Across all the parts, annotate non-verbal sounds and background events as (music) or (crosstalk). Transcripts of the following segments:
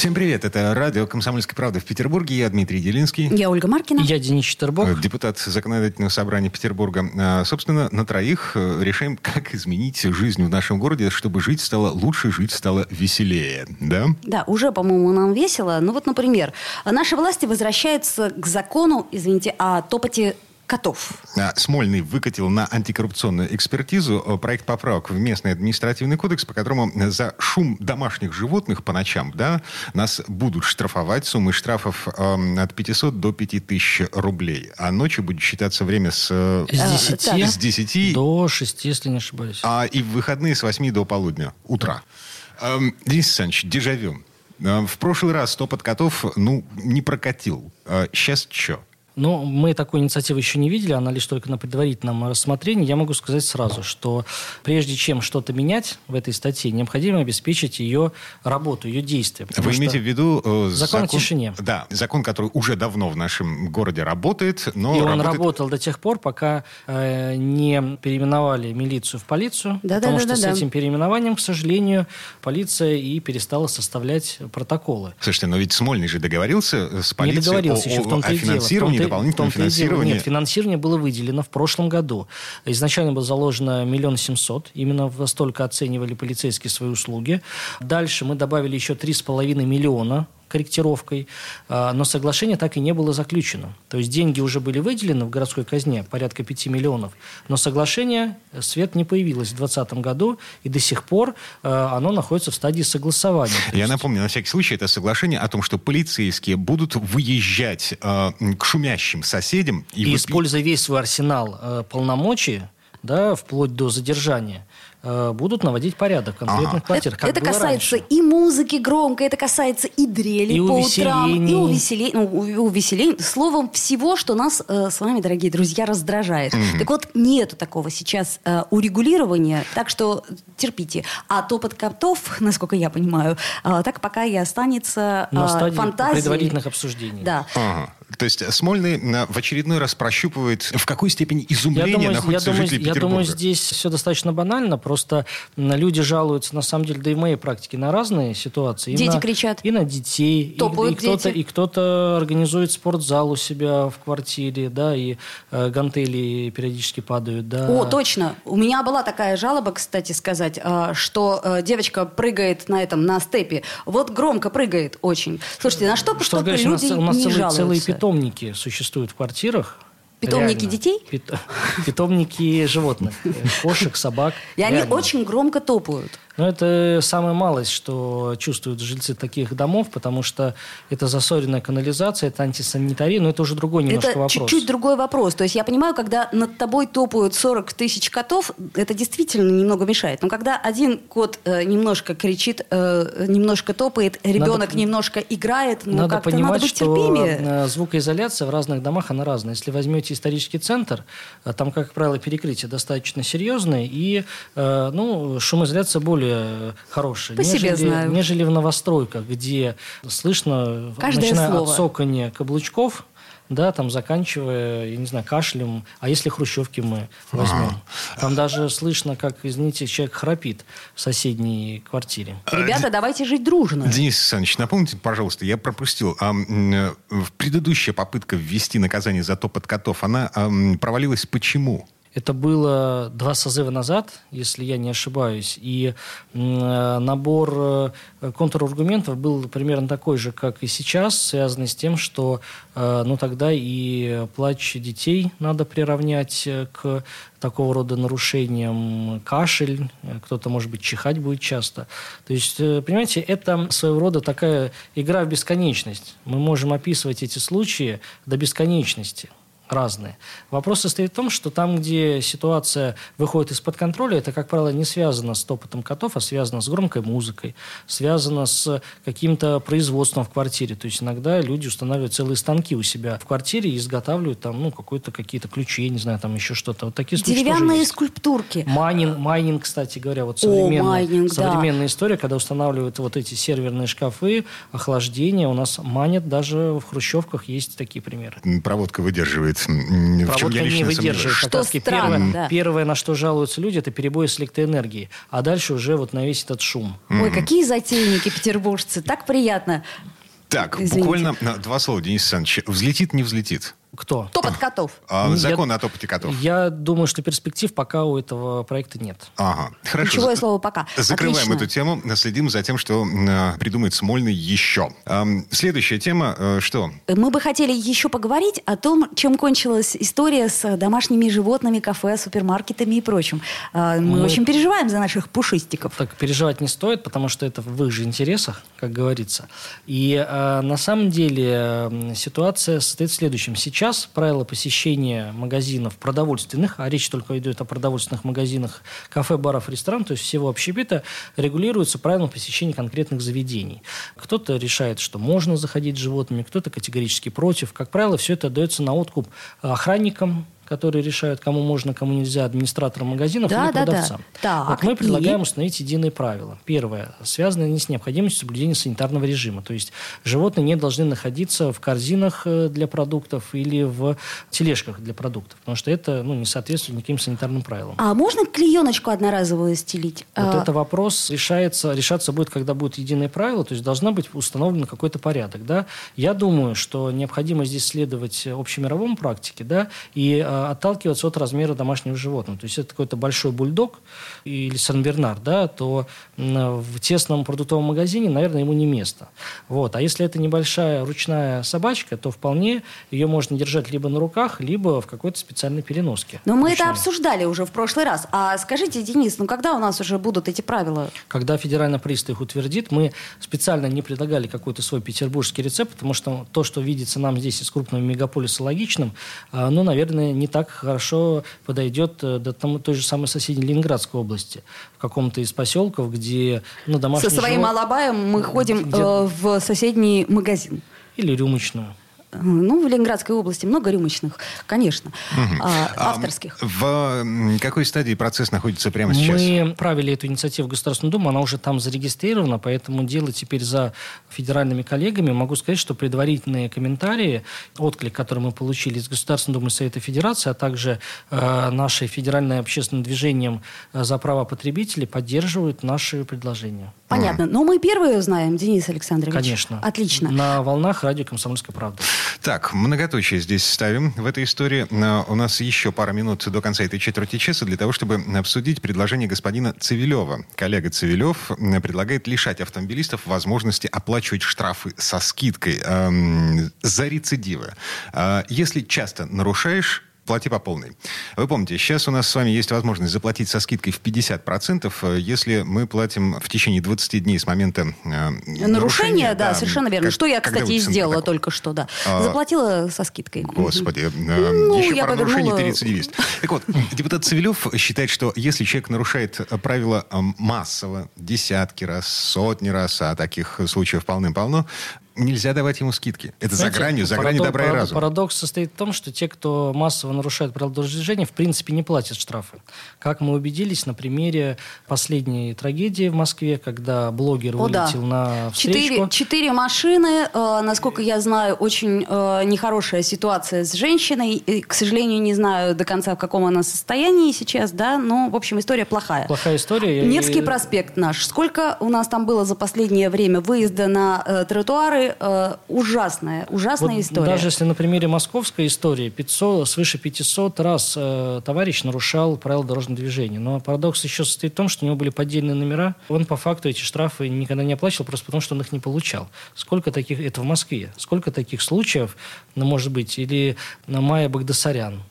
Всем привет, это радио «Комсомольская правда» в Петербурге. Я Дмитрий Делинский. Я Ольга Маркина. Я Денис Четербок. Э, Депутат Законодательного собрания Петербурга. А, Собственно, на троих э, решаем, как изменить жизнь в нашем городе, чтобы жить стало лучше, жить стало веселее. Да? Да, уже, по-моему, нам весело. Ну вот, например, наши власти возвращаются к закону, извините, о топоте котов. А, Смольный выкатил на антикоррупционную экспертизу э, проект поправок в местный административный кодекс, по которому за шум домашних животных по ночам да, нас будут штрафовать суммой штрафов эм, от 500 до 5000 рублей. А ночью будет считаться время с, э, С 10, так. с 10 до 6, если не ошибаюсь. а, и в выходные с 8 до полудня, утра. Эм, Денис Александрович, дежавю. Э, В прошлый раз топот котов, ну, не прокатил. Сейчас что? Но мы такой инициативы еще не видели, она лишь только на предварительном рассмотрении. Я могу сказать сразу, что прежде чем что-то менять в этой статье, необходимо обеспечить ее работу, ее действие. потому Вы имеете в виду э, Закон о тишине. Да, закон, который уже давно в нашем городе работает, но И он работает- работал до тех пор, пока э, не переименовали милицию в полицию. Да-да-да-да-да. потому что с этим переименованием, к сожалению, полиция и перестала составлять протоколы. Слушайте, но ведь Смольный же договорился с Не полицией договорился о, еще о- в том-то о. В финансировании, и- дополнительном финансировании. Нет, финансирование было выделено в прошлом году. Изначально было заложено миллион семьсот. Именно столько оценивали полицейские свои услуги. Дальше мы добавили еще три с половиной миллиона корректировкой, а, но соглашение так и не было заключено. То есть деньги уже были выделены в городской казне, порядка 5 миллионов, но соглашение, э, свет не появилось в 2020 году, и до сих пор э, оно находится в стадии согласования. Я есть- напомню, на всякий случай, это соглашение о том, что полицейские будут выезжать э, к шумящим соседям и, и, выпи- используя весь свой арсенал э, полномочий, да, вплоть до задержания, э, будут наводить порядок в конкретных Ага. квартирах. это как это касается раньше. и музыки громкой, это касается и дрели И по утрам, и увеселений. увеселений. Ну, увеселений. Словом, всего, что нас э, с вами, дорогие друзья, раздражает. Так вот, нету такого сейчас э, урегулирования, так что терпите. А топот котов, (laughs) насколько я понимаю, э, так пока и останется э, фантазией. предварительных обсуждений. Да. Ага. То есть Смольный в очередной раз прощупывает, в какой степени Я изумления думаю, я, находятся думаю, жители я думаю, здесь все достаточно банально. Просто люди жалуются, на самом деле, да и в моей практике, на разные ситуации. И Дети на- кричат. И на детей. и- Топают и, кто-то, дети. и кто-то организует спортзал у себя в квартире, да, и э, гантели периодически падают, да. О, точно. У меня была такая жалоба, кстати сказать, э, что э, девочка прыгает на этом, на степе. Вот громко прыгает очень. Слушайте, на что, Что что говоришь, у нас, люди у нас не целые, жалуются? целые питомники существуют в квартирах. Питомники Реально. детей? Пит- (laughs) питомники животных. Кошек, собак. И они Реально. очень громко топают. Но это самая малость, что чувствуют жильцы таких домов, потому что это засоренная канализация, это антисанитария, но это уже другой немножко это вопрос. чуть-чуть другой вопрос. То есть я понимаю, когда над тобой топают 40 тысяч котов, это действительно немного мешает. Но когда один кот э, немножко кричит, э, немножко топает, ребенок немножко играет, ну надо как-то понимать, надо быть что терпимее. звукоизоляция в разных домах, она разная. Если возьмете исторический центр, э, там, как правило, перекрытие достаточно серьезное, и э, ну, шумоизоляция более хорошая, По себе нежели, знаю. нежели в новостройках, где слышно, Каждое начиная слово. от цокания каблучков, да, там заканчивая, я не знаю, кашлем. А если хрущевки мы возьмем? Там даже слышно, как, извините, человек храпит в соседней квартире. Ребята, давайте жить дружно. Денис Александрович, напомните, пожалуйста, я пропустил. А, э, в предыдущая попытка ввести наказание за топот котов, она а, провалилась почему? Это было два созыва назад, если я не ошибаюсь. И э, набор э, контраргументов был примерно такой же, как и сейчас, связанный с тем, что э, ну, тогда и плач детей надо приравнять к такого рода нарушениям. Кашель, кто-то, может быть, чихать будет часто. То есть, понимаете, это своего рода такая игра в бесконечность. Мы можем описывать эти случаи до бесконечности. Разные. Вопрос состоит в том, что там, где ситуация выходит из-под контроля, это, как правило, не связано с топотом котов, а связано с громкой музыкой, связано с каким-то производством в квартире. То есть иногда люди устанавливают целые станки у себя в квартире и изготавливают там, ну, какой-то какие-то ключи, я не знаю, там еще что-то. Вот такие случаи Деревянные скульптурки. Майнинг, майнинг, кстати говоря, вот современная, О, майнинг, современная да. история, когда устанавливают вот эти серверные шкафы, охлаждение, у нас манят даже в хрущевках есть такие примеры. Проводка выдерживает Проводка не выдерживает. Что странно, первое, да. первое, на что жалуются люди, это перебои с электроэнергией. А дальше уже вот на весь этот шум. Ой, какие затейники петербуржцы. Так приятно. Так, Извините. буквально два слова, Денис Александрович. Взлетит, не взлетит? Кто? Топот котов. А, закон я, о топоте котов. Я думаю, что перспектив пока у этого проекта нет. Ага, хорошо. Ключевое слово «пока». Закрываем Отлично. эту тему, следим за тем, что э, придумает Смольный еще. Э, следующая тема, э, что? Мы бы хотели еще поговорить о том, чем кончилась история с домашними животными, кафе, супермаркетами и прочим. Э, мы, мы очень переживаем за наших пушистиков. Так переживать не стоит, потому что это в их же интересах, как говорится. И э, на самом деле э, ситуация состоит в следующем. Сейчас Сейчас правила посещения магазинов продовольственных, а речь только идет о продовольственных магазинах, кафе, баров, ресторанов, то есть всего общепита, регулируются правилами посещения конкретных заведений. Кто-то решает, что можно заходить с животными, кто-то категорически против. Как правило, все это отдается на откуп охранникам, которые решают, кому можно, кому нельзя, администраторам магазинов да, или да, продавцам. Да. Вот мы предлагаем и... установить единые правила. Первое, связанное не с необходимостью соблюдения санитарного режима. То есть животные не должны находиться в корзинах э, для продуктов или в тележках для продуктов, потому что это ну, не соответствует никаким санитарным правилам. А можно клееночку одноразовую стелить? Вот а... это вопрос решается, решаться будет, когда будет единое правило, то есть должна быть установлен какой-то порядок. Да? Я думаю, что необходимо здесь следовать общемировому практике, да, и а, отталкиваться от размера домашнего животного. То есть это какой-то большой бульдог или Сан-Бернар, да, то в тесном продуктовом магазине, наверное, ему не место. Вот. А если это небольшая ручная собачка, то вполне ее можно держать либо на руках, либо в какой-то специальной переноске. Но мы ручной. это обсуждали уже в прошлый раз. А скажите, Денис, ну когда у нас уже будут эти правила? Когда федеральный пристав их утвердит, мы специально не предлагали какой-то свой петербургский рецепт, потому что то, что видится нам здесь из крупного мегаполиса логичным, а, ну, наверное, не так хорошо подойдет э, до там, той же самой соседней Ленинградской области, в каком-то из поселков, где ну, домашний Со своим живот... алабаем мы ходим где... э, в соседний магазин. Или рюмочную. Ну, в Ленинградской области много рюмочных, конечно, угу. авторских. А в какой стадии процесс находится прямо сейчас? Мы правили эту инициативу в Государственную Думу, она уже там зарегистрирована, поэтому дело теперь за федеральными коллегами. Могу сказать, что предварительные комментарии, отклик, который мы получили из Государственной Думы Совета Федерации, а также э, наше федеральное общественное движение э, за права потребителей поддерживают наши предложения. Понятно. Но мы первые узнаем, Денис Александрович. Конечно. Отлично. На волнах радио «Комсомольская правда». Так, многоточие здесь ставим в этой истории. У нас еще пара минут до конца этой четверти часа для того, чтобы обсудить предложение господина Цивилева. Коллега Цивилев предлагает лишать автомобилистов возможности оплачивать штрафы со скидкой эм, за рецидивы. Э, если часто нарушаешь плати по полной. Вы помните, сейчас у нас с вами есть возможность заплатить со скидкой в 50%, э, если мы платим в течение 20 дней с момента э, нарушения. нарушения да, да, совершенно верно. Как, что я, кстати, и сделала такого? только что, да. А, Заплатила со скидкой. Господи, э, ну, еще я про повернула... нарушение ты рецидивист. Так вот, (laughs) депутат Цивилев считает, что если человек нарушает правила э, массово, десятки раз, сотни раз, а таких случаев полным-полно, нельзя давать ему скидки. Это Знаете, за гранью, за гранью добра и разума. Парадокс состоит в том, что те, кто массово нарушает правила дорожного движения, в принципе не платят штрафы. Как мы убедились на примере последней трагедии в Москве, когда блогер О, вылетел да. на встречку. Четыре, четыре машины, э, насколько я знаю, очень э, нехорошая ситуация с женщиной. И, к сожалению, не знаю до конца, в каком она состоянии сейчас, да, но, в общем, история плохая. Плохая история. Невский и... проспект наш. Сколько у нас там было за последнее время выезда на э, тротуары, э, ужасная, ужасная вот история. Даже если на примере московской истории 500, свыше 500 раз э, товарищ нарушал правила дорожного движения. Но парадокс еще состоит в том, что у него были поддельные номера. Он по факту эти штрафы никогда не оплачивал, просто потому что он их не получал. Сколько таких, это в Москве, сколько таких случаев, ну, может быть, или на Майя Багдасарян,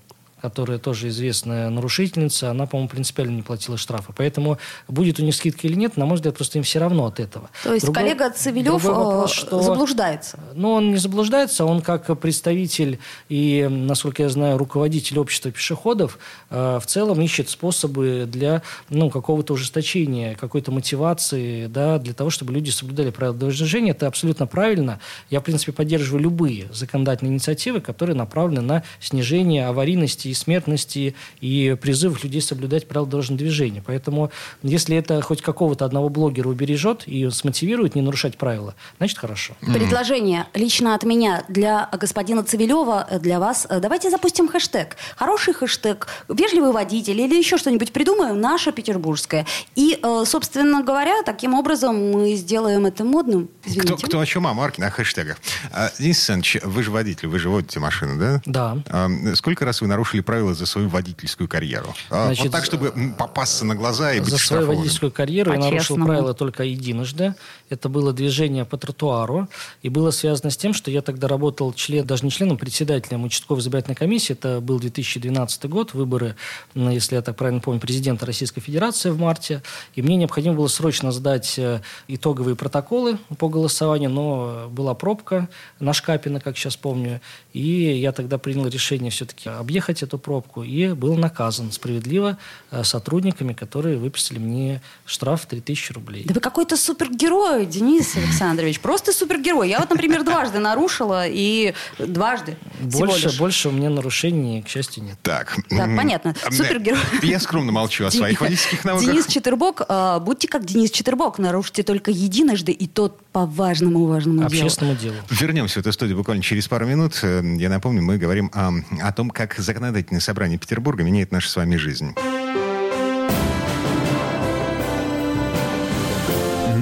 которая тоже известная нарушительница, она, по-моему, принципиально не платила штрафы. Поэтому будет у них скидка или нет, на мой взгляд, просто им все равно от этого. То есть другой, коллега Цивилев вопрос, что, заблуждается? Ну, он не заблуждается, он как представитель и, насколько я знаю, руководитель общества пешеходов в целом ищет способы для ну, какого-то ужесточения, какой-то мотивации, да, для того, чтобы люди соблюдали правила дорожного движения. Это абсолютно правильно. Я, в принципе, поддерживаю любые законодательные инициативы, которые направлены на снижение аварийности и смертности и призыв людей соблюдать правила дорожного движения. Поэтому, если это хоть какого-то одного блогера убережет и смотивирует не нарушать правила, значит, хорошо. Предложение лично от меня для господина Цивилева, для вас. Давайте запустим хэштег. Хороший хэштег, вежливый водитель или еще что-нибудь придумаем, наша петербургская. И, э, собственно говоря, таким образом мы сделаем это модным. Кто, кто о чем о марке на хэштегах. А, Денис Александрович, вы же водитель, вы же водите машину, да? Да. А, сколько раз вы нарушили правила за свою водительскую карьеру? А, Значит, вот так, чтобы попасться на глаза и быть За свою водительскую карьеру я нарушил правила только единожды. Это было движение по тротуару. И было связано с тем, что я тогда работал член, даже не членом, председателем участковой избирательной комиссии. Это был 2012 год, выборы, если я так правильно помню, президента Российской Федерации в марте. И мне необходимо было срочно сдать э, итоговые протоколы по голосованию, но была пробка на Шкапина, как сейчас помню. И я тогда принял решение все-таки объехать эту пробку и был наказан справедливо э, сотрудниками, которые выписали мне штраф в 3000 рублей. Да вы какой-то супергерой, Денис Александрович. Просто супергерой. Я вот, например, дважды нарушила и дважды. Больше, больше у меня нарушений, к счастью, нет. Так. Так, понятно. Супергерой. Я скромно молчу о своих водительских навыках. Денис Четербок, а, будьте как Денис Четербок, нарушите только единожды, и тот по важному важному делу. Общественному делу. Вернемся в эту студию буквально через пару минут. Э, я напомню, мы говорим о, о том, как законодательное собрание Петербурга меняет нашу с вами жизнь.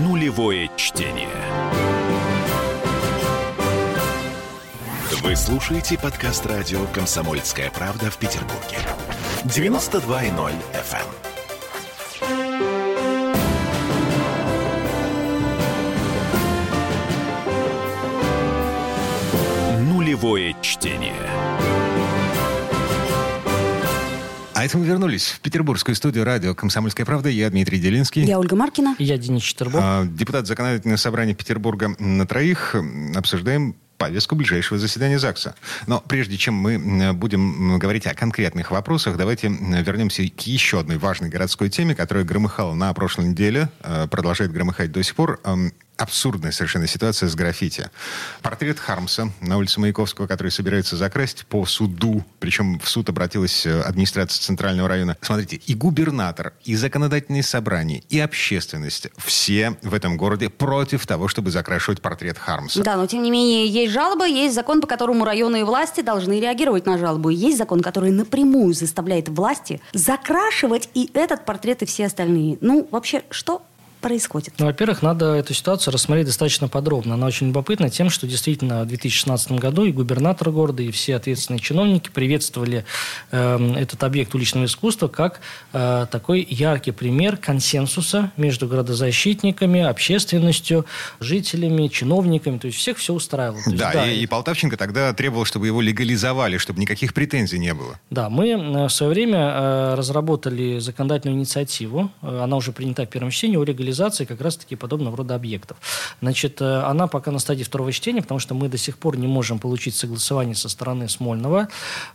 Нулевое чтение. Вы слушаете подкаст радио «Комсомольская правда» в Петербурге. 92.0 FM. Нулевое чтение. Это мы вернулись в петербургскую студию радио «Комсомольская правда». Я Дмитрий Делинский. Я Ольга Маркина. Я Денис Четербок. А, депутат Законодательного собрания Петербурга на троих. Обсуждаем повестку ближайшего заседания ЗАГСа. Но прежде чем мы будем говорить о конкретных вопросах, давайте вернемся к еще одной важной городской теме, которая громыхала на прошлой неделе, э, продолжает громыхать до сих пор абсурдная совершенно ситуация с граффити. Портрет Хармса на улице Маяковского, который собирается закрасить по суду, причем в суд обратилась э, администрация Центрального района. Смотрите, и губернатор, и законодательные собрания, и общественность, все в этом городе против того, чтобы закрашивать портрет Хармса. Да, но тем не менее есть жалобы, есть закон, по которому районные власти должны реагировать на жалобу. Есть закон, который напрямую заставляет власти закрашивать и этот портрет, и все остальные. Ну, вообще, что происходит? Ну, во-первых, надо эту ситуацию рассмотреть достаточно подробно. Она очень любопытна тем, что действительно в 2016 году и губернатор города, и все ответственные чиновники приветствовали э, этот объект уличного искусства как э, такой яркий пример консенсуса между городозащитниками, общественностью, жителями, чиновниками. То есть всех все устраивало. Да, есть, да, и, и Полтавченко тогда требовал, чтобы его легализовали, чтобы никаких претензий не было. Да, мы э, в свое время э, разработали законодательную инициативу. Э, она уже принята в первом чтении о легализации легализации как раз-таки подобного рода объектов. Значит, э, она пока на стадии второго чтения, потому что мы до сих пор не можем получить согласование со стороны Смольного,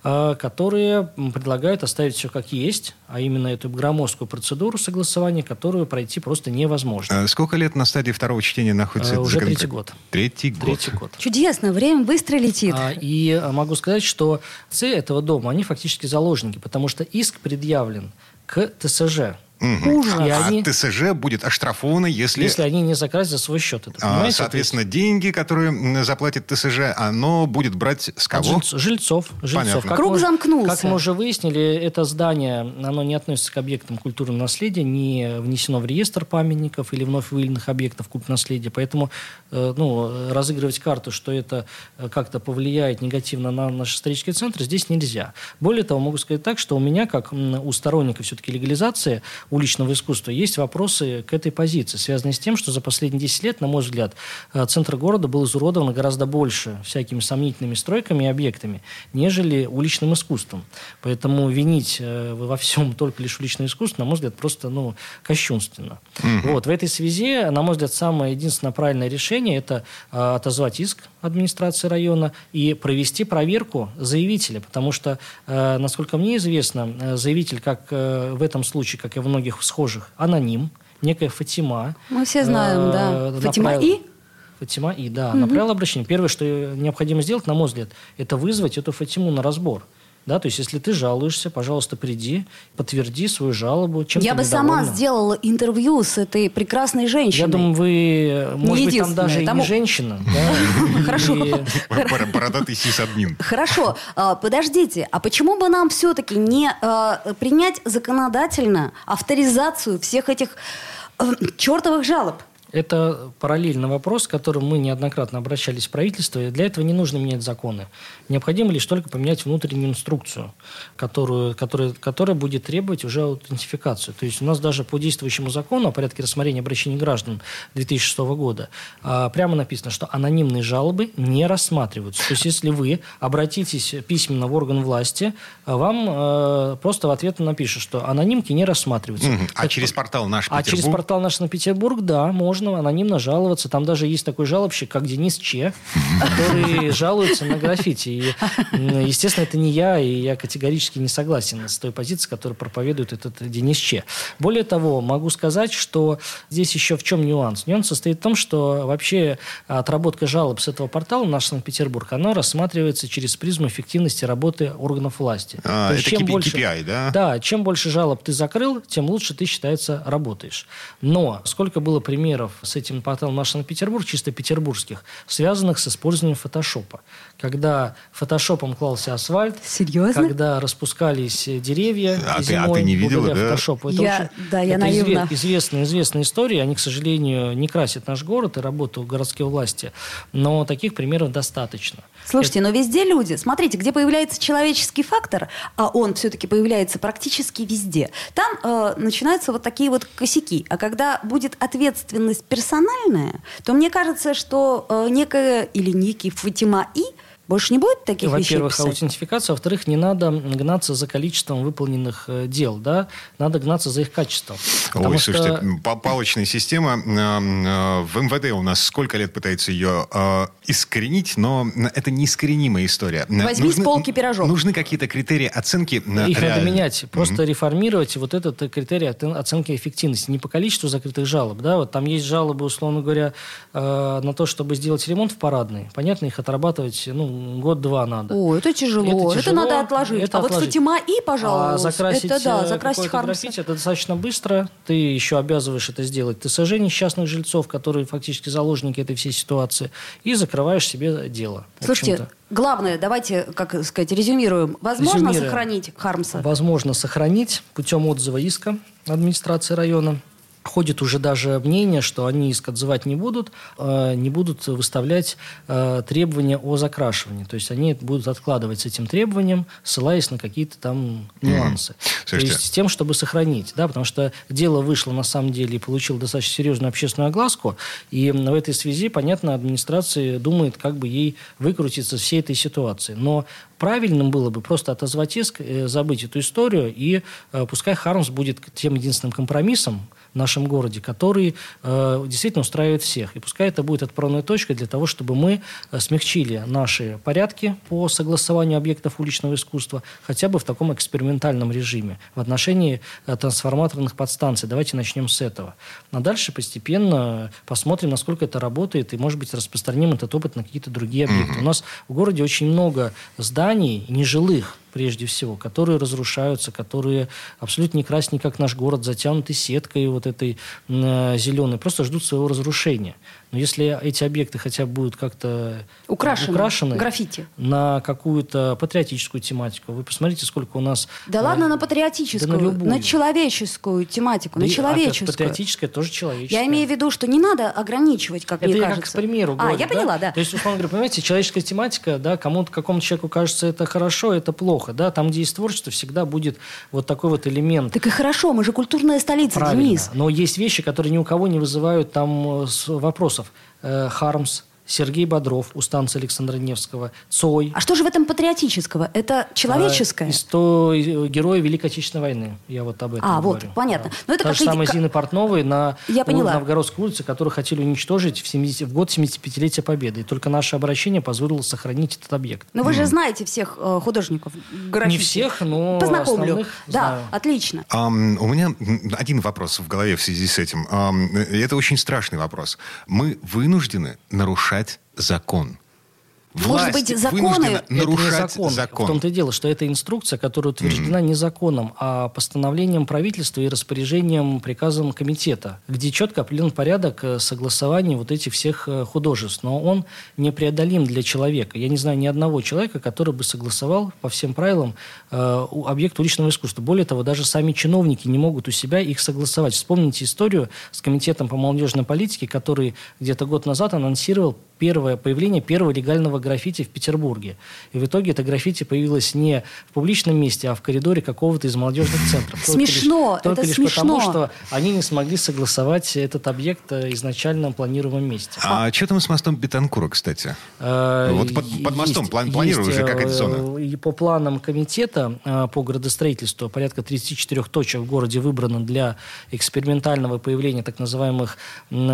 э, которые предлагают оставить все как есть, а именно эту громоздкую процедуру согласования, которую пройти просто невозможно. А сколько лет на стадии второго чтения находится? Уже закон... третий год. Третий год. Третий год. Чудесно, время быстро летит. А, и могу сказать, что цель этого дома, они фактически заложники, потому что иск предъявлен к ТСЖ. Угу. И а они, ТСЖ будет оштрафовано, если... Если они не закрасят за свой счет. Это, а, соответственно, деньги, которые заплатит ТСЖ, оно будет брать с кого? От жильцов. жильцов. Как Круг мы, замкнулся. Как мы уже выяснили, это здание, оно не относится к объектам культурного наследия, не внесено в реестр памятников или вновь выявленных объектов культурного наследия. Поэтому э, ну, разыгрывать карту, что это э, как-то повлияет негативно на наш исторический центр, здесь нельзя. Более того, могу сказать так, что у меня, как у сторонника все-таки легализации, уличного искусства, есть вопросы к этой позиции, связанные с тем, что за последние 10 лет, на мой взгляд, э, центр города был изуродован гораздо больше всякими сомнительными стройками и объектами, нежели уличным искусством. Поэтому винить э, во всем (laughs) только лишь уличное искусство, на мой взгляд, просто ну, кощунственно. Угу. Вот. В этой связи, на мой взгляд, самое единственное правильное решение – это э, отозвать иск администрации района и провести проверку заявителя, потому что, насколько мне известно, заявитель, как в этом случае, как и в многих схожих, аноним, некая Фатима. Мы все знаем, э, да. Фатима. И? Фатима И, да, угу. направил обращение. Первое, что необходимо сделать, на мой взгляд, это вызвать эту Фатиму на разбор. Да, то есть, если ты жалуешься, пожалуйста, приди, подтверди свою жалобу. Чем Я бы недовольна. сама сделала интервью с этой прекрасной женщиной. Я думаю, вы, может быть, там даже там... и не женщина. (laughs) Хорошо. Бородатый сисадмин. Хорошо. А, подождите, а почему бы нам все-таки не а, принять законодательно авторизацию всех этих э, чертовых жалоб? Это параллельный вопрос, к которому мы неоднократно обращались в правительство, и для этого не нужно менять законы. Необходимо лишь только поменять внутреннюю инструкцию, которую, которая, которая будет требовать уже аутентификацию. То есть у нас даже по действующему закону о порядке рассмотрения обращений граждан 2006 года а, прямо написано, что анонимные жалобы не рассматриваются. То есть если вы обратитесь письменно в орган власти, вам а, просто в ответ напишут, что анонимки не рассматриваются. Угу. А через портал «Наш Петербург»? А через портал «Наш Петербург», да, можно анонимно жаловаться. Там даже есть такой жалобщик, как Денис Че, который (laughs) жалуется на граффити. И, естественно, это не я, и я категорически не согласен с той позицией, которую проповедует этот Денис Че. Более того, могу сказать, что здесь еще в чем нюанс? Нюанс состоит в том, что вообще отработка жалоб с этого портала «Наш Санкт-Петербург», она рассматривается через призму эффективности работы органов власти. А, То есть, это чем KPI, больше, да? Да, чем больше жалоб ты закрыл, тем лучше ты, считается, работаешь. Но сколько было примеров с этим порталом «Наш Санкт-Петербург», чисто петербургских, связанных с использованием фотошопа. Когда фотошопом клался асфальт. Серьезно? Когда распускались деревья а зимой ты, а ты не видела, да? фотошопу. Это я, очень, да, я это наивна. известные, известные истории. Они, к сожалению, не красят наш город и работу городской власти. Но таких примеров достаточно. Слушайте, это... но везде люди. Смотрите, где появляется человеческий фактор, а он все-таки появляется практически везде, там э, начинаются вот такие вот косяки. А когда будет ответственность персональная, то мне кажется, что э, некая или некий Фатима И – больше не будет таких Во-первых, вещей Во-первых, аутентификация. Во-вторых, не надо гнаться за количеством выполненных э, дел. Да? Надо гнаться за их качеством. Ой, что... слушайте, палочная система. Э, э, в МВД у нас сколько лет пытается ее искоренить, но это неискоренимая история. Возьми нужны, с полки пирожок. Нужны какие-то критерии оценки. Их реально. надо менять. Просто mm-hmm. реформировать вот этот критерий оценки эффективности. Не по количеству закрытых жалоб. Да? Вот там есть жалобы, условно говоря, на то, чтобы сделать ремонт в парадной. Понятно, их отрабатывать ну, год-два надо. О, это тяжело. Это, тяжело, это надо отложить. Это а отложить. вот Фатима И, пожалуйста, а закрасить, это да, э, закрасить граффити, это достаточно быстро. Ты еще обязываешь это сделать. Ты ТСЖ несчастных жильцов, которые фактически заложники этой всей ситуации, и закрываешь себе дело. Слушайте, главное, давайте, как сказать, резюмируем. Возможно Резюмируем. сохранить Хармса? Возможно сохранить путем отзыва иска администрации района. Ходит уже даже мнение, что они иск отзывать не будут, э, не будут выставлять э, требования о закрашивании. То есть они будут откладывать с этим требованием, ссылаясь на какие-то там нюансы. Mm. То есть с тем, чтобы сохранить. Да, потому что дело вышло на самом деле и получило достаточно серьезную общественную огласку. И в этой связи, понятно, администрация думает, как бы ей выкрутиться из всей этой ситуации. Но правильным было бы просто отозвать иск, э, забыть эту историю, и пускай Хармс будет тем единственным компромиссом, в нашем городе, который э, действительно устраивает всех. И пускай это будет отправной точкой для того, чтобы мы э, смягчили наши порядки по согласованию объектов уличного искусства хотя бы в таком экспериментальном режиме в отношении э, трансформаторных подстанций. Давайте начнем с этого. А дальше постепенно посмотрим, насколько это работает, и, может быть, распространим этот опыт на какие-то другие объекты. У нас в городе очень много зданий нежилых, прежде всего, которые разрушаются, которые абсолютно не красны, как наш город, затянуты сеткой вот этой э, зеленой, просто ждут своего разрушения. Но если эти объекты хотя бы будут как-то украшены, украшены граффити. на какую-то патриотическую тематику, вы посмотрите, сколько у нас... Да э, ладно на патриотическую, да на, на человеческую тематику, да на человеческую. А патриотическая тоже человеческая. Я имею в виду, что не надо ограничивать, как Это мне я кажется. как к примеру А, говорю, я поняла, да? да. То есть, условно говоря, понимаете, человеческая тематика, да, кому-то, какому-то человеку кажется это хорошо, это плохо. Да? Там, где есть творчество, всегда будет вот такой вот элемент. Так и хорошо, мы же культурная столица, Правильно. Денис. Но есть вещи, которые ни у кого не вызывают там э, вопросов. Э, Хармс, Сергей Бодров у станции Александра Невского, Цой. А что же в этом патриотического? Это человеческое? А, э, герои Великой Отечественной войны. Я вот об этом А, вот, говорю. понятно. Но это Та как же самая Зины Портновой на Я у- поняла. Новгородской улице, которую хотели уничтожить в, 70 в год 75-летия Победы. И только наше обращение позволило сохранить этот объект. Но вы же знаете всех э, художников граффити. Не всех, но Познакомлю. основных Да, знаю. отлично. Ам, у меня один вопрос в голове в связи с этим. Э, это очень страшный вопрос. Мы вынуждены нарушать закон. Может быть, законы- Это не нарушать закон. закон. В том-то и дело, что это инструкция, которая утверждена не законом, а постановлением правительства и распоряжением, приказом комитета, где четко определен порядок э, согласования вот этих всех э, художеств. Но он непреодолим для человека. Я не знаю ни одного человека, который бы согласовал по всем правилам э, объект уличного искусства. Более того, даже сами чиновники не могут у себя их согласовать. Вспомните историю с комитетом по молодежной политике, который где-то год назад анонсировал первое появление первого легального граффити в Петербурге. И в итоге это граффити появилось не в публичном месте, а в коридоре какого-то из молодежных центров. Только Смешно, лишь- только это лишь смешно. потому, что они не смогли согласовать этот объект э, изначально планируемом месте. А что там с мостом Бетанкура, кстати? Э, Вот под- под мостом план- планируют же э, какая-то зона. И по планам комитета э, по градостроительству порядка 34 точек в городе выбрано для экспериментального появления так называемых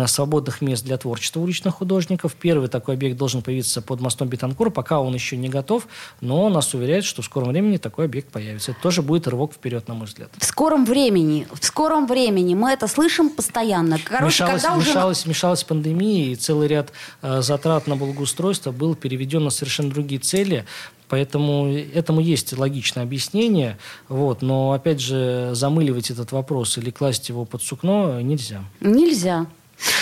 свободных мест для творчества уличных художников. Первый такой объект должен появиться под мостом Бетанкур. Пока он еще не готов, но нас уверяют, что в скором времени такой объект появится. Это тоже будет рывок вперед, на мой взгляд. В скором времени, в скором времени мы это слышим постоянно. Короче, мешалась, когда уже... мешалась, мешалась пандемия, и целый ряд э, затрат на благоустройство был переведен на совершенно другие цели. Поэтому этому есть логичное объяснение. Вот, но, опять же, замыливать этот вопрос или класть его под сукно нельзя. Нельзя.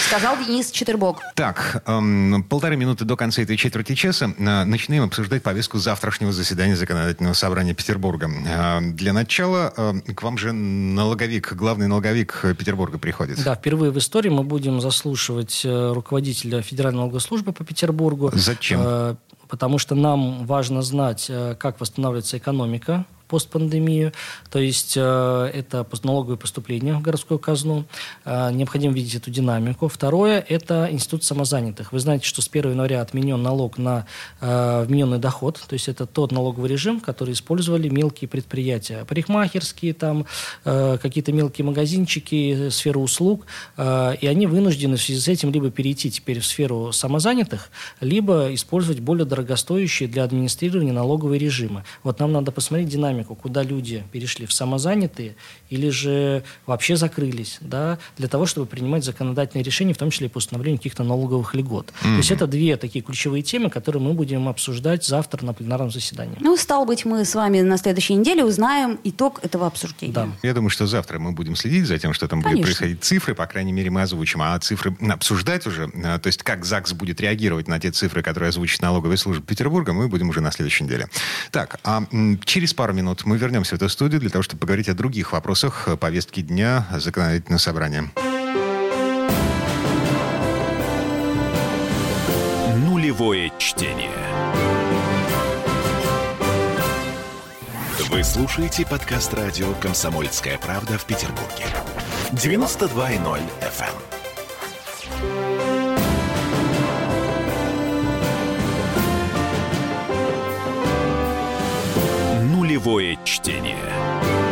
Сказал Денис Четербок. Так, эм, полторы минуты до конца этой четверти часа э, начинаем обсуждать повестку завтрашнего заседания Законодательного собрания Петербурга. Э, для начала э, к вам же налоговик, главный налоговик Петербурга приходит. Да, впервые в истории мы будем заслушивать э, руководителя Федеральной налоговой службы по Петербургу. Зачем? Э, Потому что нам важно знать, э, как восстанавливается экономика постпандемию, то есть э, это налоговые поступления в городскую казну, Э, необходимо видеть эту динамику. Второе – это институт самозанятых. Вы знаете, что с 1 января отменен налог на э, вмененный доход, то есть это тот налоговый режим, который использовали мелкие предприятия, парикмахерские, там, э, какие-то мелкие магазинчики, сферу услуг, и они вынуждены в связи с этим либо перейти теперь в сферу самозанятых, либо использовать более дорогостоящие для администрирования налоговые режимы. Вот нам надо посмотреть динамику, куда люди перешли в самозанятые или же вообще закрылись, да, для того, чтобы принимать законодательные решения, в том числе и по установлению каких-то налоговых льгот. То есть это две такие ключевые темы, которые мы будем обсуждать завтра на пленарном заседании. Ну, стало быть, мы с вами на следующей неделе узнаем итог этого обсуждения. Да. Я думаю, что завтра мы будем следить за тем, что там будет Конечно. происходить. Цифры, по крайней мере, мы озвучим. А цифры обсуждать уже, э, то есть как ЗАГС будет реагировать на те цифры, которые озвучит налоговая служба Петербурга, мы будем уже на следующей неделе. Так, а через пару минут мы вернемся в эту студию для того, чтобы поговорить о других вопросах э, повестки дня законодательного собрания. Нулевое чтение. Вы слушаете подкаст радио «Комсомольская правда» в Петербурге. 92.0 FM. Нулевое чтение.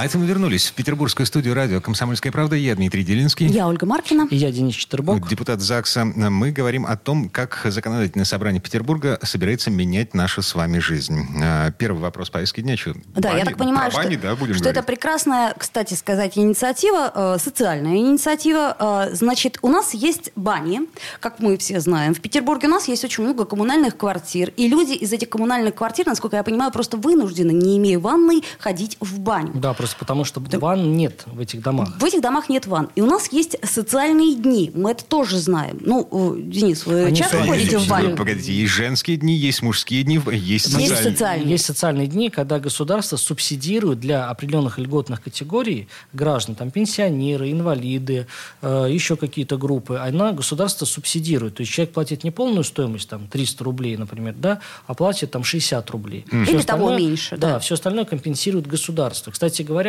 А это мы вернулись в петербургскую студию радио «Комсомольская правда». Я Дмитрий Делинский. Я Ольга Маркина. И я, Денис Четербок. Депутат ЗАГСа. Мы говорим о том, как законодательное собрание Петербурга собирается менять нашу с вами жизнь. А, Первый вопрос повестки дня. Что, Да, я бани? так понимаю, Про бани, что, да, будем что говорить? это прекрасная, кстати сказать, инициатива, э, социальная инициатива. Э, значит, у нас есть бани, как мы все знаем. В Петербурге у нас есть очень много коммунальных квартир, и люди из этих коммунальных квартир, насколько я понимаю, просто вынуждены, не имея ванной, ходить в баню. Да, просто есть потому что ванн нет в этих домах. В этих домах нет ванн. И у нас есть социальные дни. Мы это тоже знаем. Ну, э, Денис, вы Они часто социальные. ходите в баню? Погодите, есть женские дни, есть мужские дни, есть Есть социальные. социальные. Есть социальные дни, когда государство субсидирует для определенных льготных категорий граждан, там пенсионеры, инвалиды, э, еще какие-то группы, она государство субсидирует. То есть человек платит не полную стоимость, там 300 рублей, например, да, а платит там 60 рублей. Всё Или того меньше, да. Да, все остальное компенсирует государство. Кстати говоря,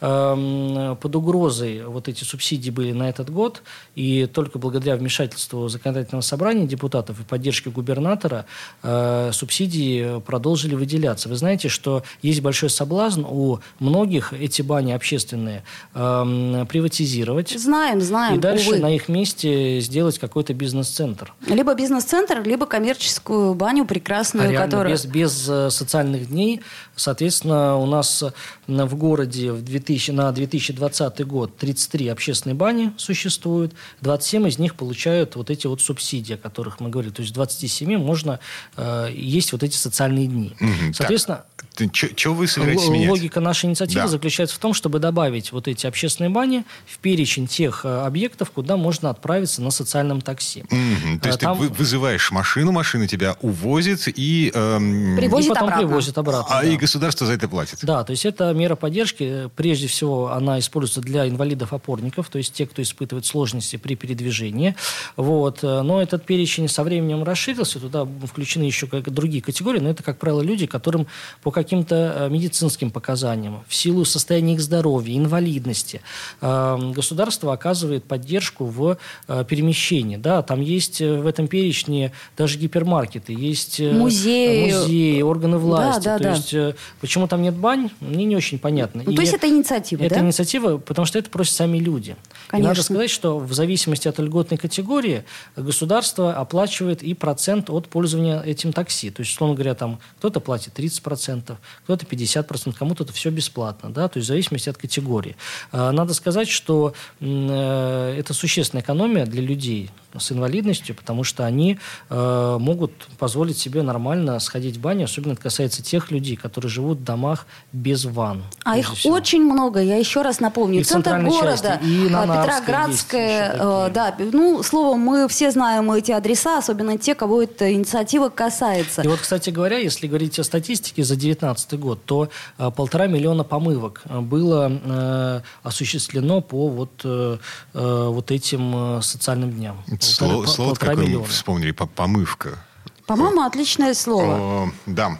эм, под угрозой вот эти субсидии были на этот год, и только благодаря вмешательству законодательного собрания депутатов и поддержке губернатора э, субсидии продолжили выделяться. Вы знаете, что есть большой соблазн у многих эти бани общественные эм, приватизировать Знаем, знаем. и дальше увы. на их месте сделать какой-то бизнес-центр. Либо бизнес-центр, либо коммерческую баню прекрасную, А которая... без, без э, социальных дней, соответственно, у нас в городе в 2000, на 2020 год 33 общественные бани существуют, 27 из них получают вот эти вот субсидии, о которых мы говорили. То есть в 27 можно э, есть вот эти социальные дни. Мгм, Соответственно, Что вы собираетесь Л- менять? Логика нашей инициативы Да. заключается в том, чтобы добавить вот эти общественные бани в перечень тех э, объектов, куда можно отправиться на социальном такси. Мгм, То Э, есть там- ты вы- вызываешь машину, машина тебя увозит и... эм, Привозит и потом обратно. привозит обратно. а да. и государство за это платит. Да, то есть это мера поддержки. Прежде всего, она используется для инвалидов-опорников, то есть те, кто испытывает сложности при передвижении. Вот. э, Но этот перечень со временем расширился, туда включены еще как другие категории, но это, как правило, люди, которым по каким-то э, медицинским показаниям, в силу состояния их здоровья, инвалидности, э, государство оказывает поддержку в э, перемещении. Да, там есть э, в этом перечне даже гипермаркеты, есть Музеи. музеи, органы власти. да, то да. есть почему там нет бань, мне не очень понятно. Ну, то И есть это инициатива, это да? инициатива, потому что это просят сами люди. И Конечно. надо сказать, что в зависимости от льготной категории государство оплачивает и процент от пользования этим такси. То есть, условно говоря, там кто-то платит 30%, кто-то 50%, кому-то это все бесплатно. Да? То есть в зависимости от категории. А, Надо сказать, что э, это существенная экономия для людей с инвалидностью, потому что они э, могут позволить себе нормально сходить в баню, особенно это касается тех людей, которые живут в домах без ванн. А их всего. очень много, я еще раз напомню. И Центр города, части, и Нарвской Петроградская, э, да, ну, словом, мы все знаем эти адреса, особенно те, кого эта инициатива касается. И вот, кстати говоря, если говорить о статистике за 2019 год, то э, полтора миллиона помывок э, было э, осуществлено по вот, э, э, вот этим э, социальным дням. Слово, Полтора- слово полтора какое миллиона. вспомнили, по- помывка. По-моему, отличное слово. О, да.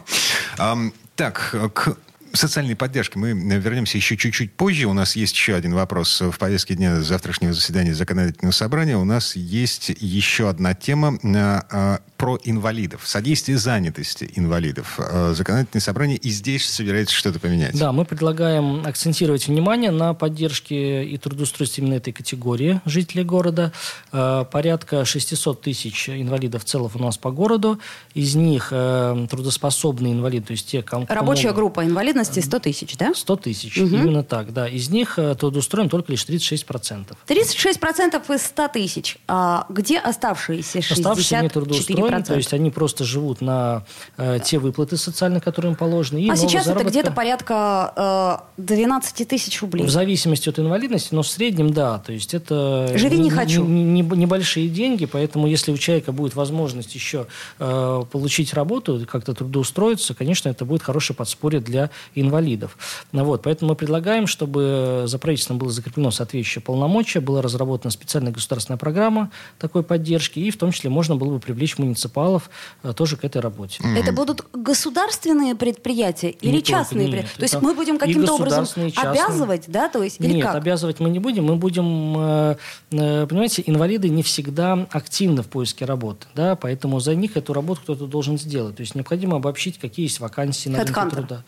Ам, так, к социальной поддержке мы э, вернемся еще чуть-чуть позже. У нас есть еще один вопрос в повестке дня завтрашнего заседания законодательного собрания. У нас есть еще одна тема э, э, про инвалидов. Содействие занятости инвалидов. Законодательное собрание и здесь собирается что-то поменять. Да, мы предлагаем акцентировать внимание на поддержке и трудоустройстве именно этой категории жителей города. Порядка 600 тысяч инвалидов в целом у нас по городу. Из них трудоспособные инвалиды, то есть те, кому... Рабочая группа инвалидности 100 тысяч, да? 100 тысяч, именно так, да. Из них э, трудоустроен только лишь 36%. 36% из 100 тысяч. А где оставшиеся 64%? Оставшиеся не трудоустроены, то есть они просто живут на э, те выплаты социальные, которые им положены. а сейчас это заработка. где-то порядка э, 12 тысяч рублей. В зависимости от инвалидности, но в среднем, да. То есть это Живи не хочу. не- не- небольшие деньги, поэтому если у человека будет возможность еще э, получить работу, как-то трудоустроиться, конечно, это будет хорошее подспорье для инвалидов. Ну Вот, поэтому мы предлагаем, чтобы за правительством было закреплено соответствующее полномочия, была разработана специальная государственная программа такой поддержки, и в том числе можно было бы привлечь муниципалов э, тоже к этой работе. Это будут государственные предприятия или Не только, частные нет. предприятия? То есть мы будем каким-то образом обязывать, да? То есть, или Нет, как? обязывать мы не будем. Мы будем, э, э, понимаете, инвалиды не всегда активны в поиске работы, да, поэтому за них эту работу кто-то должен сделать. То есть необходимо обобщить, какие есть вакансии на рынке труда.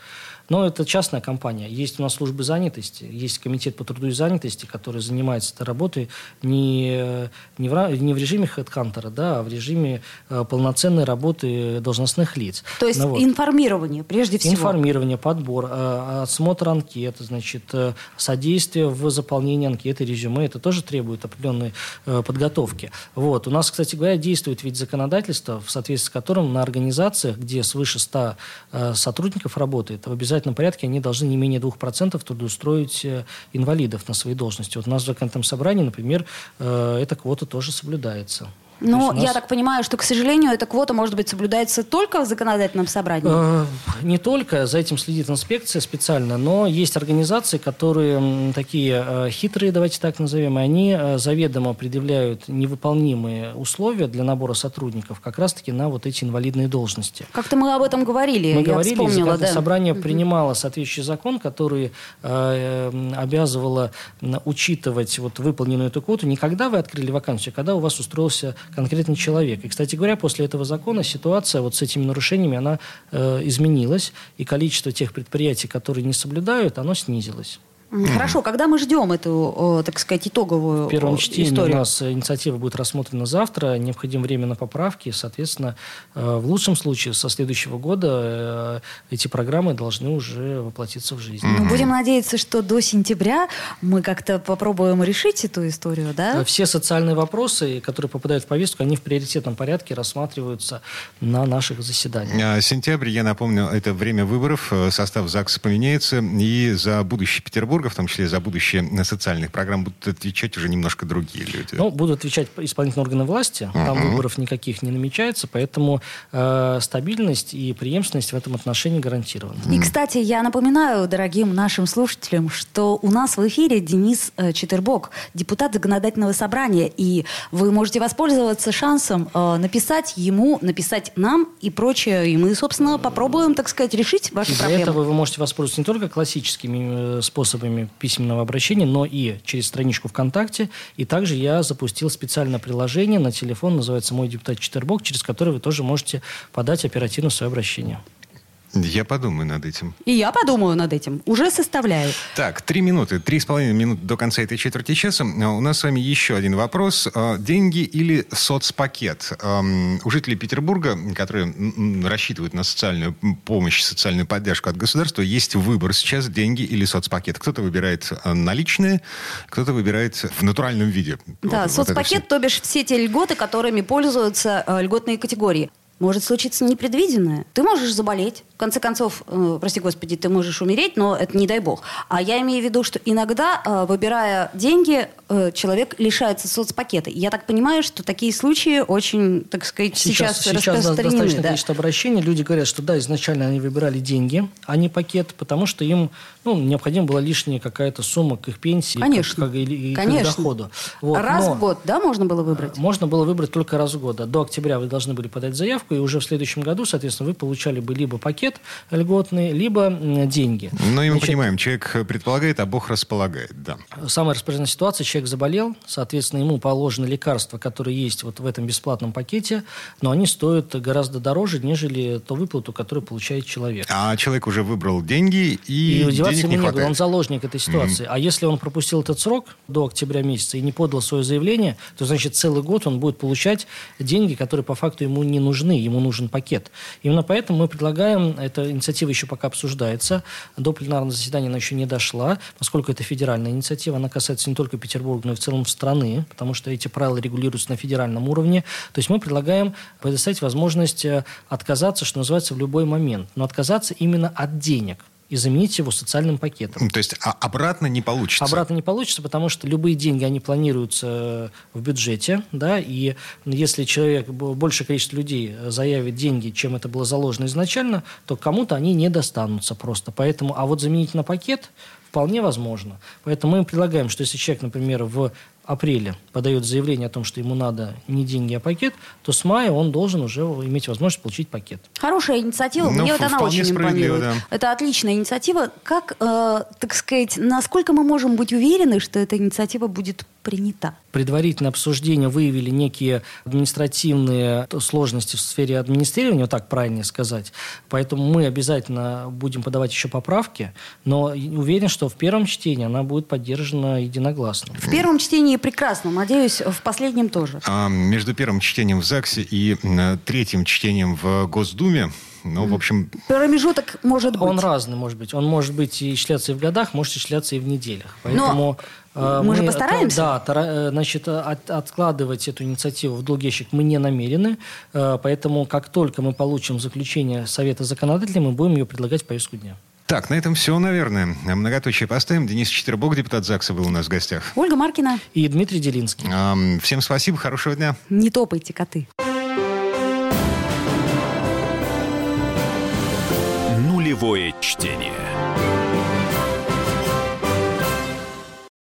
Но это частная компания. Есть у нас службы занятости, есть комитет по труду и занятости, который занимается этой работой не, не, в, не в режиме хедхантера, да, а в режиме э, полноценной работы должностных лиц. То есть Ну вот. информирование, прежде всего. Информирование, подбор, э, осмотр анкет, значит, э, содействие в заполнении анкеты, резюме, это тоже требует определенной э, подготовки. Вот. У нас, кстати говоря, действует ведь законодательство, в соответствии с которым на организациях, где свыше 100 э, сотрудников работает, в обязательном обязательном порядке они должны не менее 2% трудоустроить э, инвалидов на свои должности. Вот у нас в законодательном собрании, например, э, эта квота тоже соблюдается. Но нас... я так понимаю, что, к сожалению, эта квота, может быть, соблюдается только в законодательном собрании? Э, не только. За этим следит инспекция специально. Но есть организации, которые такие э, хитрые, давайте так назовем, и они э, заведомо предъявляют невыполнимые условия для набора сотрудников как раз-таки на вот эти инвалидные должности. Как-то мы об этом говорили. Мы я говорили, вспомнила, да. собрание угу. принимало соответствующий закон, который э, обязывало учитывать вот выполненную эту квоту не когда вы открыли вакансию, а когда у вас устроился конкретный человек. И, кстати говоря, после этого закона ситуация вот с этими нарушениями, она э, изменилась, и количество тех предприятий, которые не соблюдают, оно снизилось. Хорошо, когда мы ждем эту, так сказать, итоговую В первом чтении историю? у нас инициатива будет рассмотрена завтра, необходимо время на поправки, соответственно, э, в лучшем случае со следующего года э, эти программы должны уже воплотиться в жизнь. Ну, будем надеяться, что до сентября мы как-то попробуем решить эту историю, да? Э, все социальные вопросы, которые попадают в повестку, они в приоритетном порядке рассматриваются на наших заседаниях. Сентябрь, я напомню, это время выборов, состав ЗАГСа поменяется, и за будущий Петербург Петербурга, в том числе за будущее социальных программ, будут отвечать уже немножко другие люди. Ну, будут отвечать исполнительные органы власти. Uh-huh. Там выборов никаких не намечается, поэтому э, стабильность и преемственность в этом отношении гарантированы. И, кстати, я напоминаю дорогим нашим слушателям, что у нас в эфире Денис э, Четербок, депутат законодательного собрания, и вы можете воспользоваться шансом э, написать ему, написать нам и прочее, и мы, собственно, попробуем, так сказать, решить ваши и проблемы. Для этого вы можете воспользоваться не только классическими э, способами способами письменного обращения, но и через страничку ВКонтакте. И также я запустил специальное приложение на телефон, называется «Мой депутат Четербок», через которое вы тоже можете подать оперативно свое обращение. Я подумаю над этим. И я подумаю над этим. Уже составляю. Так, три минуты, три с половиной минуты до конца этой четверти часа. У нас с вами еще один вопрос. А, деньги или соцпакет? У жителей Петербурга, которые рассчитывают на социальную помощь, социальную поддержку от государства, есть выбор сейчас деньги или соцпакет. Кто-то выбирает а, наличные, кто-то выбирает в натуральном виде. Да, вот, соцпакет, вот то бишь все те льготы, которыми пользуются э, льготные категории. Может случиться непредвиденное. Ты можешь заболеть, конце концов, э, прости господи, ты можешь умереть, но это не дай бог. А я имею в виду, что иногда, э, выбирая деньги, э, человек лишается соцпакета. Я так понимаю, что такие случаи очень, так сказать, сейчас, сейчас, сейчас распространены. достаточно да? количество обращений. Люди говорят, что да, изначально они выбирали деньги, а не пакет, потому что им ну, необходима была лишняя какая-то сумма к их пенсии, Конечно. Как, или, Конечно. к доходу. Вот. Раз но в год, да, можно было выбрать? Можно было выбрать только раз в год. До октября вы должны были подать заявку, и уже в следующем году, соответственно, вы получали бы либо пакет, пакет льготный, либо деньги. Ну, и мы Значит, понимаем, человек предполагает, а Бог располагает, да. Самая распространенная ситуация, человек заболел, соответственно, ему положены лекарства, которые есть вот в этом бесплатном пакете, но они стоят гораздо дороже, нежели ту выплату, которую получает человек. А человек уже выбрал деньги, и, и денег не хватает. Он заложник этой ситуации. Mm-hmm. А если он пропустил этот срок до октября месяца и не подал свое заявление, то, значит, целый год он будет получать деньги, которые по факту ему не нужны, ему нужен пакет. Именно поэтому мы предлагаем эта инициатива еще пока обсуждается. До пленарного заседания она еще не дошла, поскольку это федеральная инициатива. Она касается не только Петербурга, но и в целом страны, потому что эти правила регулируются на федеральном уровне. То есть мы предлагаем предоставить возможность э, отказаться, что называется, в любой момент. Но отказаться именно от денег и заменить его социальным пакетом. То есть а обратно не получится? Обратно не получится, потому что любые деньги, они планируются в бюджете, да, и если человек, большее количество людей заявит деньги, чем это было заложено изначально, то кому-то они не достанутся просто. Поэтому, а вот заменить на пакет вполне возможно. Поэтому мы предлагаем, что если человек, например, в апреле подает заявление о том, что ему надо не деньги, а пакет, то с мая он должен уже иметь возможность получить пакет. Хорошая инициатива. Ну, Мне вот она очень импонирует. Да. Это отличная инициатива. Как, э, так сказать, насколько мы можем быть уверены, что эта инициатива будет принята? Предварительное обсуждение выявили некие административные сложности в сфере администрирования, вот так правильно сказать. Поэтому мы обязательно будем подавать еще поправки, но уверен, что в первом чтении она будет поддержана единогласно. В первом чтении прекрасно. Надеюсь, в последнем тоже. А между первым чтением в ЗАГСе и третьим чтением в Госдуме ну, в общем... Промежуток может быть. Он разный может быть. Он может быть и исчисляться и в годах, может исчисляться и в неделях. Поэтому Но мы, мы же постараемся. Да, э, значит, а, от, откладывать эту инициативу в долгий ящик мы не намерены, э, поэтому как только мы получим заключение Совета законодателей, мы будем ее предлагать в повестку дня. Так, на этом все, наверное. Многоточие поставим. Денис Четвербок, депутат ЗАГСа, был у нас в гостях. Ольга Маркина. И Дмитрий Делинский. Эм, всем спасибо, хорошего дня. Не топайте, коты. Нулевое чтение.